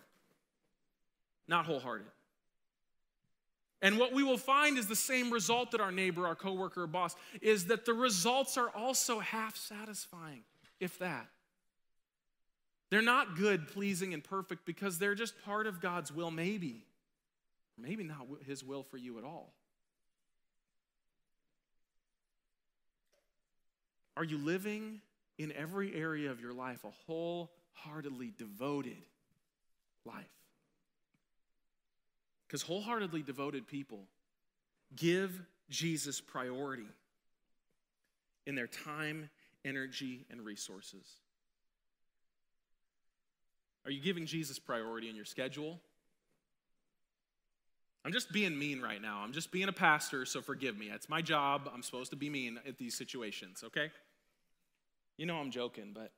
not wholehearted. And what we will find is the same result that our neighbor, our coworker, or boss is that the results are also half satisfying, if that. They're not good, pleasing, and perfect because they're just part of God's will, maybe. Maybe not His will for you at all. Are you living in every area of your life a wholeheartedly devoted life? Because wholeheartedly devoted people give Jesus priority in their time, energy, and resources. Are you giving Jesus priority in your schedule? I'm just being mean right now. I'm just being a pastor, so forgive me. It's my job. I'm supposed to be mean at these situations, okay? You know I'm joking, but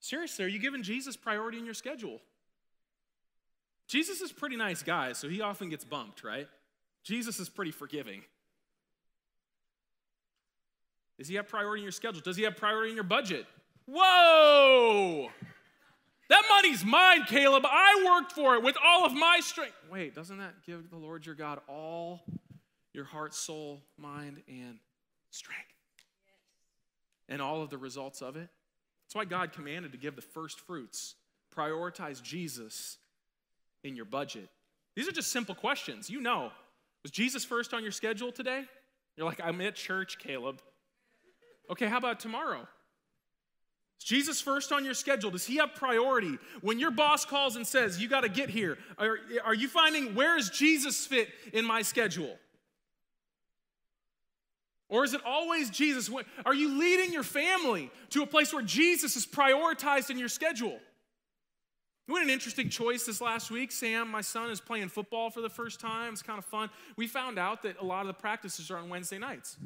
seriously, are you giving Jesus priority in your schedule? Jesus is pretty nice guy, so he often gets bumped, right? Jesus is pretty forgiving. Does he have priority in your schedule? Does he have priority in your budget? Whoa! That money's mine, Caleb. I worked for it with all of my strength. Wait, doesn't that give the Lord your God all your heart, soul, mind, and strength? And all of the results of it? That's why God commanded to give the first fruits. Prioritize Jesus in your budget? These are just simple questions. You know. Was Jesus first on your schedule today? You're like, I'm at church, Caleb. Okay, how about tomorrow? Is Jesus first on your schedule? Does he have priority? When your boss calls and says, You got to get here, are, are you finding where is Jesus fit in my schedule? Or is it always Jesus? Are you leading your family to a place where Jesus is prioritized in your schedule? We had an interesting choice this last week. Sam, my son, is playing football for the first time. It's kind of fun. We found out that a lot of the practices are on Wednesday nights.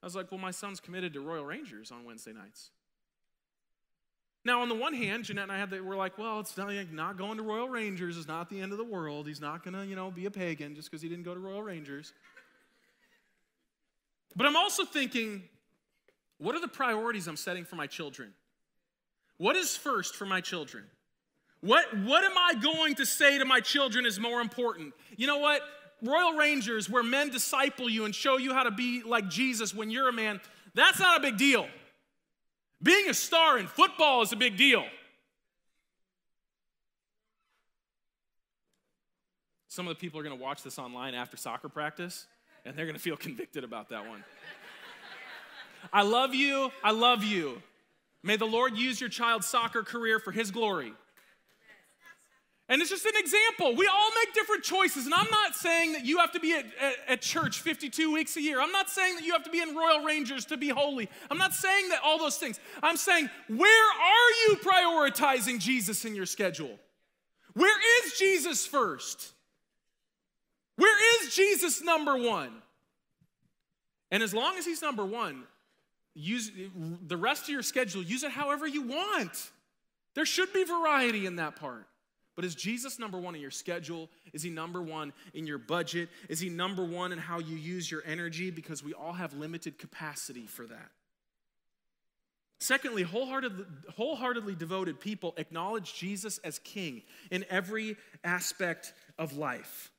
I was like, well, my son's committed to Royal Rangers on Wednesday nights. Now, on the one hand, Jeanette and I had that, we're like, well, it's not, not going to Royal Rangers is not the end of the world. He's not going to, you know, be a pagan just because he didn't go to Royal Rangers. But I'm also thinking, what are the priorities I'm setting for my children? What is first for my children? What, what am I going to say to my children is more important? You know what? Royal Rangers, where men disciple you and show you how to be like Jesus when you're a man, that's not a big deal. Being a star in football is a big deal. Some of the people are going to watch this online after soccer practice, and they're going to feel convicted about that one. I love you. I love you. May the Lord use your child's soccer career for his glory. And it's just an example. We all make different choices. And I'm not saying that you have to be at, at, at, church 52 weeks a year. I'm not saying that you have to be in Royal Rangers to be holy. I'm not saying that all those things. I'm saying, where are you prioritizing Jesus in your schedule? Where is Jesus first? Where is Jesus number one? And as long as he's number one, use the rest of your schedule, use it however you want. There should be variety in that part. But is Jesus number one in your schedule? Is he number one in your budget? Is he number one in how you use your energy? Because we all have limited capacity for that. Secondly, wholeheartedly, wholeheartedly devoted people acknowledge Jesus as king in every aspect of life.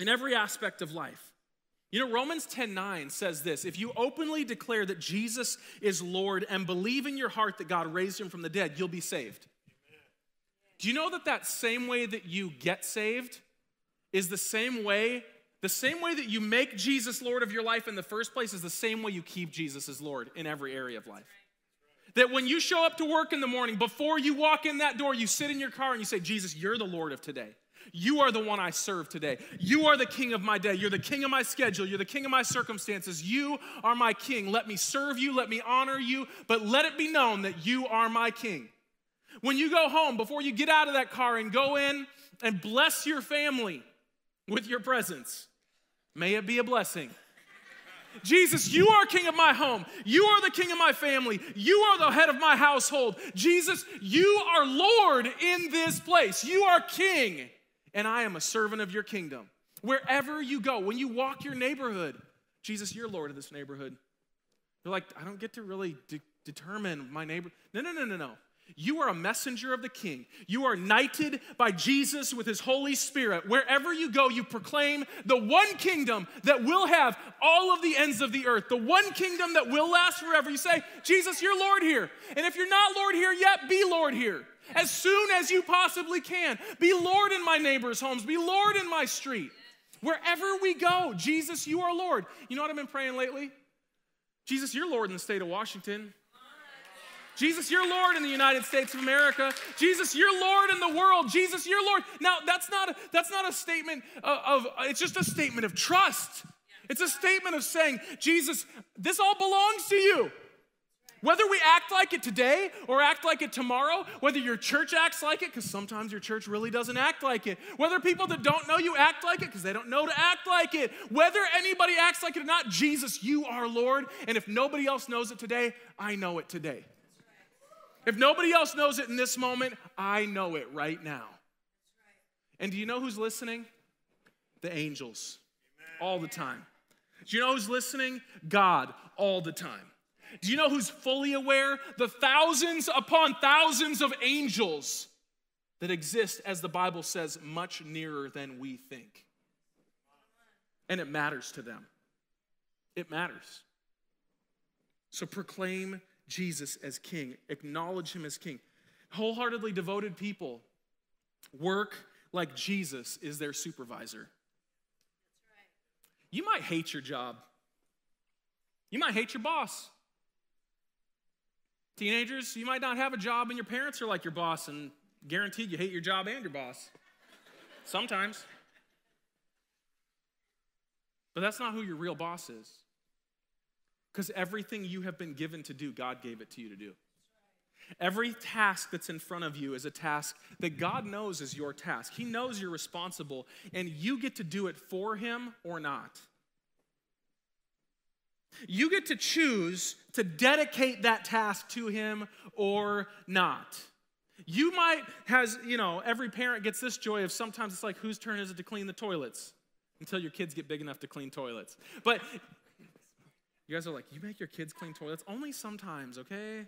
In every aspect of life. You know, Romans 10 9 says this If you openly declare that Jesus is Lord and believe in your heart that God raised him from the dead, you'll be saved. Do you know that that same way that you get saved is the same way, the same way that you make Jesus Lord of your life in the first place is the same way you keep Jesus as Lord in every area of life? That when you show up to work in the morning, before you walk in that door, you sit in your car and you say, Jesus, you're the Lord of today. You are the one I serve today. You are the king of my day. You're the king of my schedule. You're the king of my circumstances. You are my king. Let me serve you. Let me honor you. But let it be known that you are my king. When you go home, before you get out of that car and go in and bless your family with your presence, may it be a blessing. Jesus, you are king of my home. You are the king of my family. You are the head of my household. Jesus, you are Lord in this place. You are king and I am a servant of your kingdom. Wherever you go, when you walk your neighborhood, Jesus, you're Lord of this neighborhood. You're like, I don't get to really de- determine my neighbor. No, no, no, no, no. You are a messenger of the king. You are knighted by Jesus with his Holy Spirit. Wherever you go, you proclaim the one kingdom that will have all of the ends of the earth, the one kingdom that will last forever. You say, Jesus, you're Lord here. And if you're not Lord here yet, be Lord here as soon as you possibly can. Be Lord in my neighbors' homes, be Lord in my street. Wherever we go, Jesus, you are Lord. You know what I've been praying lately? Jesus, you're Lord in the state of Washington. Jesus, you're Lord in the United States of America. Jesus, you're Lord in the world. Jesus, you're Lord. Now, that's not a, that's not a statement of, of, it's just a statement of trust. It's a statement of saying, Jesus, this all belongs to you. Whether we act like it today or act like it tomorrow, whether your church acts like it, because sometimes your church really doesn't act like it, whether people that don't know you act like it because they don't know to act like it, whether anybody acts like it or not, Jesus, you are Lord. And if nobody else knows it today, I know it today. If nobody else knows it in this moment, I know it right now. And do you know who's listening? The angels, all the time. Do you know who's listening? God, all the time. Do you know who's fully aware? The thousands upon thousands of angels that exist, as the Bible says, much nearer than we think. And it matters to them. It matters. So proclaim Jesus as king, acknowledge him as king. Wholeheartedly devoted people work like Jesus is their supervisor. You might hate your job. You might hate your boss. Teenagers, you might not have a job and your parents are like your boss, and guaranteed you hate your job and your boss. Sometimes. But that's not who your real boss is. Because everything you have been given to do, God gave it to you to do. Every task that's in front of you is a task that God knows is your task. He knows you're responsible, and you get to do it for Him or not. You get to choose to dedicate that task to him or not. You might has, you know, every parent gets this joy of sometimes it's like whose turn is it to clean the toilets until your kids get big enough to clean toilets. But you guys are like, you make your kids clean toilets only sometimes, okay?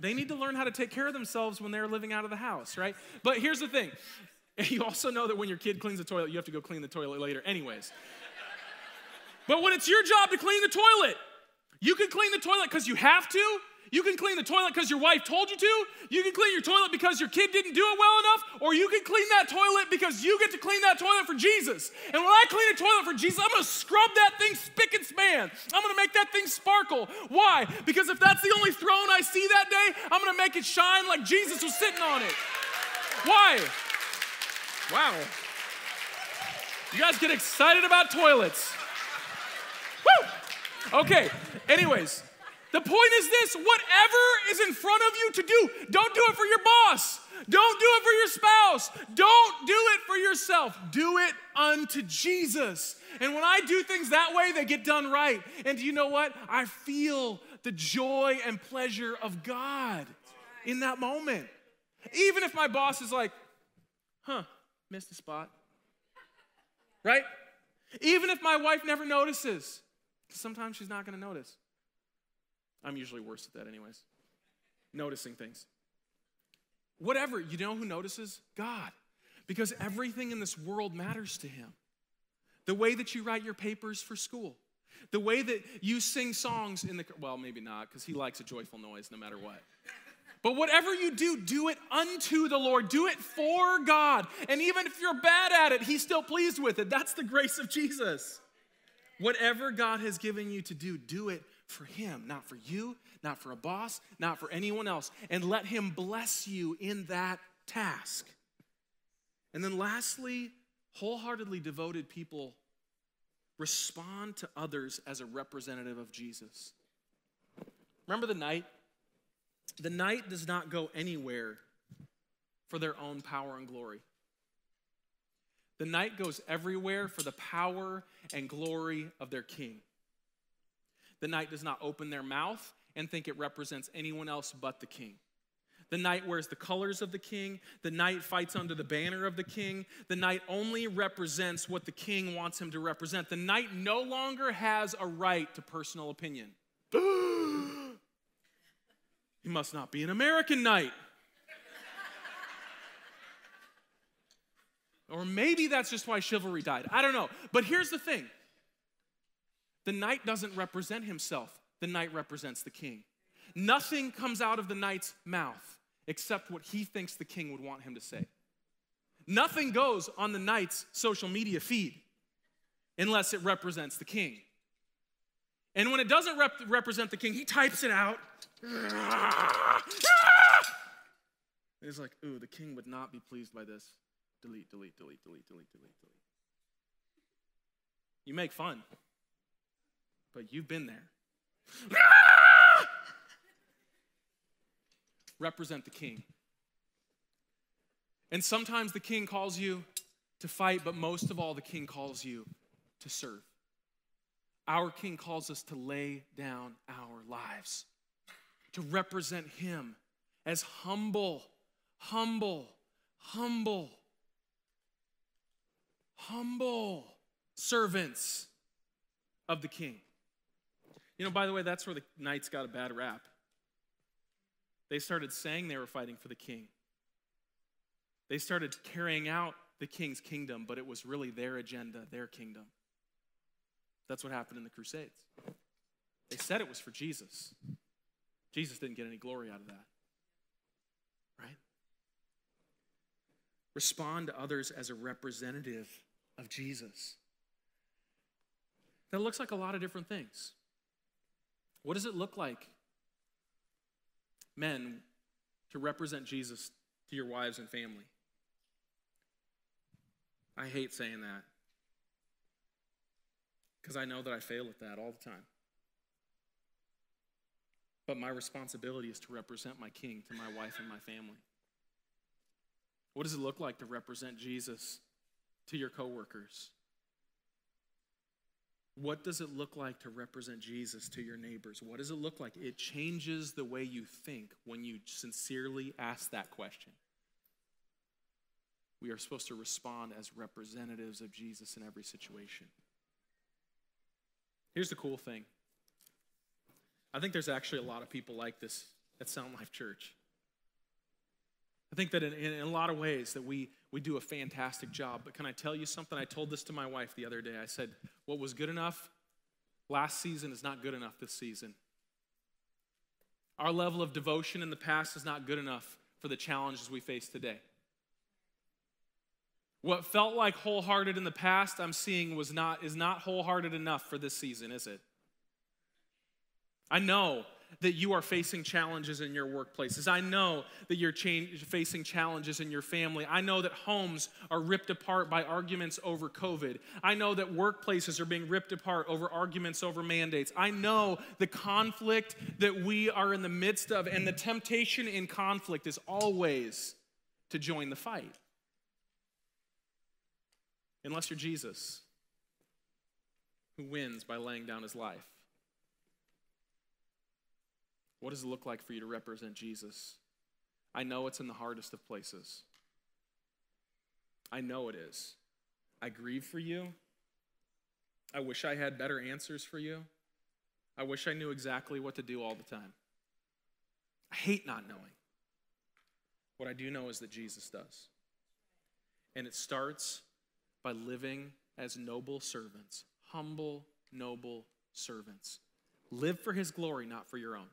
They need to learn how to take care of themselves when they're living out of the house, right? But here's the thing. You also know that when your kid cleans the toilet, you have to go clean the toilet later anyways. But when it's your job to clean the toilet, you can clean the toilet because you have to. You can clean the toilet because your wife told you to. You can clean your toilet because your kid didn't do it well enough. Or you can clean that toilet because you get to clean that toilet for Jesus. And when I clean a toilet for Jesus, I'm going to scrub that thing spick and span. I'm going to make that thing sparkle. Why? Because if that's the only throne I see that day, I'm going to make it shine like Jesus was sitting on it. Why? Wow. You guys get excited about toilets. Woo! Okay, anyways, the point is this whatever is in front of you to do, don't do it for your boss. Don't do it for your spouse. Don't do it for yourself. Do it unto Jesus. And when I do things that way, they get done right. And do you know what? I feel the joy and pleasure of God in that moment. Even if my boss is like, huh, missed a spot. Right? Even if my wife never notices, sometimes she's not going to notice. I'm usually worse at that, anyways. Noticing things. Whatever, you know who notices? God. Because everything in this world matters to Him. The way that you write your papers for school, the way that you sing songs in the, well, maybe not, because He likes a joyful noise no matter what. But whatever you do, do it unto the Lord. Do it for God. And even if you're bad at it, He's still pleased with it. That's the grace of Jesus. Whatever God has given you to do, do it for Him, not for you, not for a boss, not for anyone else. And let Him bless you in that task. And then lastly, wholeheartedly devoted people respond to others as a representative of Jesus. Remember the knight the knight does not go anywhere for their own power and glory. The knight goes everywhere for the power and glory of their king. The knight does not open their mouth and think it represents anyone else but the king. The knight wears the colors of the king. The knight fights under the banner of the king. The knight only represents what the king wants him to represent. The knight no longer has a right to personal opinion. He must not be an American knight. or maybe that's just why chivalry died. I don't know. But here's the thing the knight doesn't represent himself, the knight represents the king. Nothing comes out of the knight's mouth except what he thinks the king would want him to say. Nothing goes on the knight's social media feed unless it represents the king. And when it doesn't rep- represent the king, he types it out. It's like, ooh, the king would not be pleased by this. Delete, delete, delete, delete, delete, delete, delete. You make fun, but you've been there. Represent the king. And sometimes the king calls you to fight, but most of all, the king calls you to serve. Our King calls us to lay down our lives, to represent Him as humble, humble, humble, humble servants of the King. You know, by the way, that's where the knights got a bad rap. They started saying they were fighting for the king. They started carrying out the king's kingdom, but it was really their agenda, their kingdom. That's what happened in the Crusades. They said it was for Jesus. Jesus didn't get any glory out of that. Right? Respond to others as a representative of Jesus. That looks like a lot of different things. What does it look like, men, to represent Jesus to your wives and family? I hate saying that because I know that I fail at that all the time. But my responsibility is to represent my king to my wife and my family. What does it look like to represent Jesus to your coworkers? What does it look like to represent Jesus to your neighbors? What does it look like? It changes the way you think when you sincerely ask that question. We are supposed to respond as representatives of Jesus in every situation. Here's the cool thing I think there's actually a lot of people like this at Sound Life Church. I think that in, in, a lot of ways that we, we do a fantastic job. But can I tell you something? I told this to my wife the other day. I said, what was good enough last season is not good enough this season. Our level of devotion in the past is not good enough for the challenges we face today. What felt like wholehearted in the past, I'm seeing was not is not wholehearted enough for this season, is it? I know that you are facing challenges in your workplaces. I know that you're facing challenges in your family. I know that homes are ripped apart by arguments over COVID. I know that workplaces are being ripped apart over arguments over mandates. I know the conflict that we are in the midst of, and the temptation in conflict is always to join the fight. unless you're Jesus, who wins by laying down his life. What does it look like for you to represent Jesus? I know it's in the hardest of places. I know it is. I grieve for you. I wish I had better answers for you. I wish I knew exactly what to do all the time. I hate not knowing. What I do know is that Jesus does. And it starts by living as noble servants, humble, noble servants. Live for his glory, not for your own.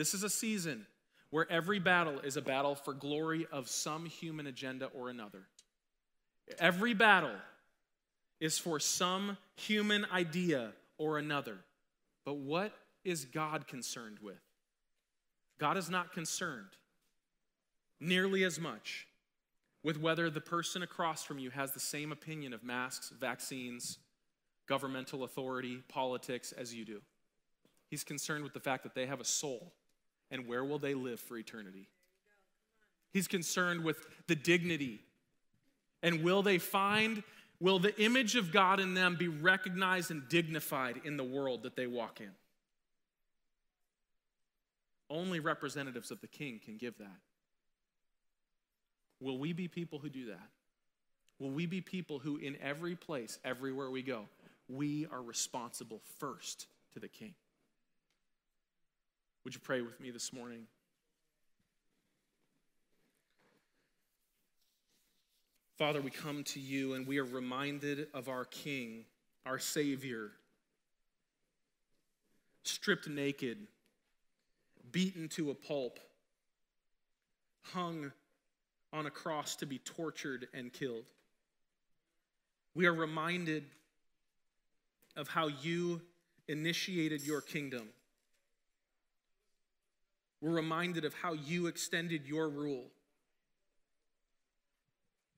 This is a season where every battle is a battle for glory of some human agenda or another. Every battle is for some human idea or another. But what is God concerned with? God is not concerned nearly as much with whether the person across from you has the same opinion of masks, vaccines, governmental authority, politics as you do. He's concerned with the fact that they have a soul and where will they live for eternity. He's concerned with the dignity and will they find, will the image of God in them be recognized and dignified in the world that they walk in? Only representatives of the king can give that. Will we be people who do that? Will we be people who, in every place, everywhere we go, we are responsible first to the king? Would you pray with me this morning? Father, we come to you and we are reminded of our King, our Savior, stripped naked, beaten to a pulp, hung on a cross to be tortured and killed. We are reminded of how you initiated your kingdom. We're reminded of how you extended your rule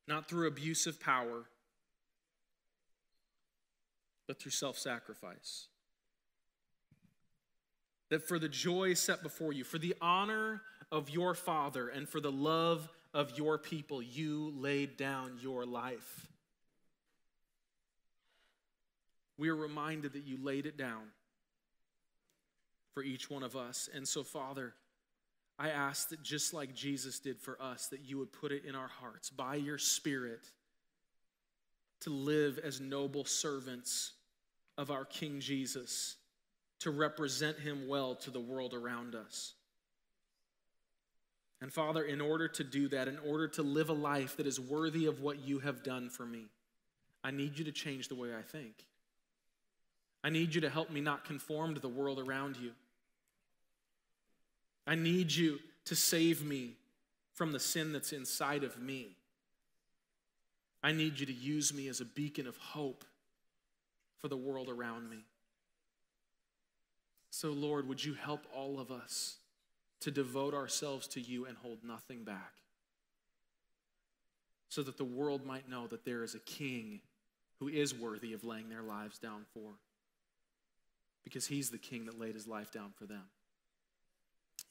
not through abuse of power, but through self sacrifice. That for the joy set before you, for the honor of your Father, and for the love of your people, you laid down your life. We are reminded that you laid it down for each one of us. And so, Father, I ask that just like Jesus did for us, that you would put it in our hearts by your Spirit to live as noble servants of our King Jesus, to represent him well to the world around us. And Father, in order to do that, in order to live a life that is worthy of what you have done for me, I need you to change the way I think. I need you to help me not conform to the world around you. I need you to save me from the sin that's inside of me. I need you to use me as a beacon of hope for the world around me. So, Lord, would you help all of us to devote ourselves to you and hold nothing back? So that the world might know that there is a king who is worthy of laying their lives down for. Because he's the king that laid his life down for them.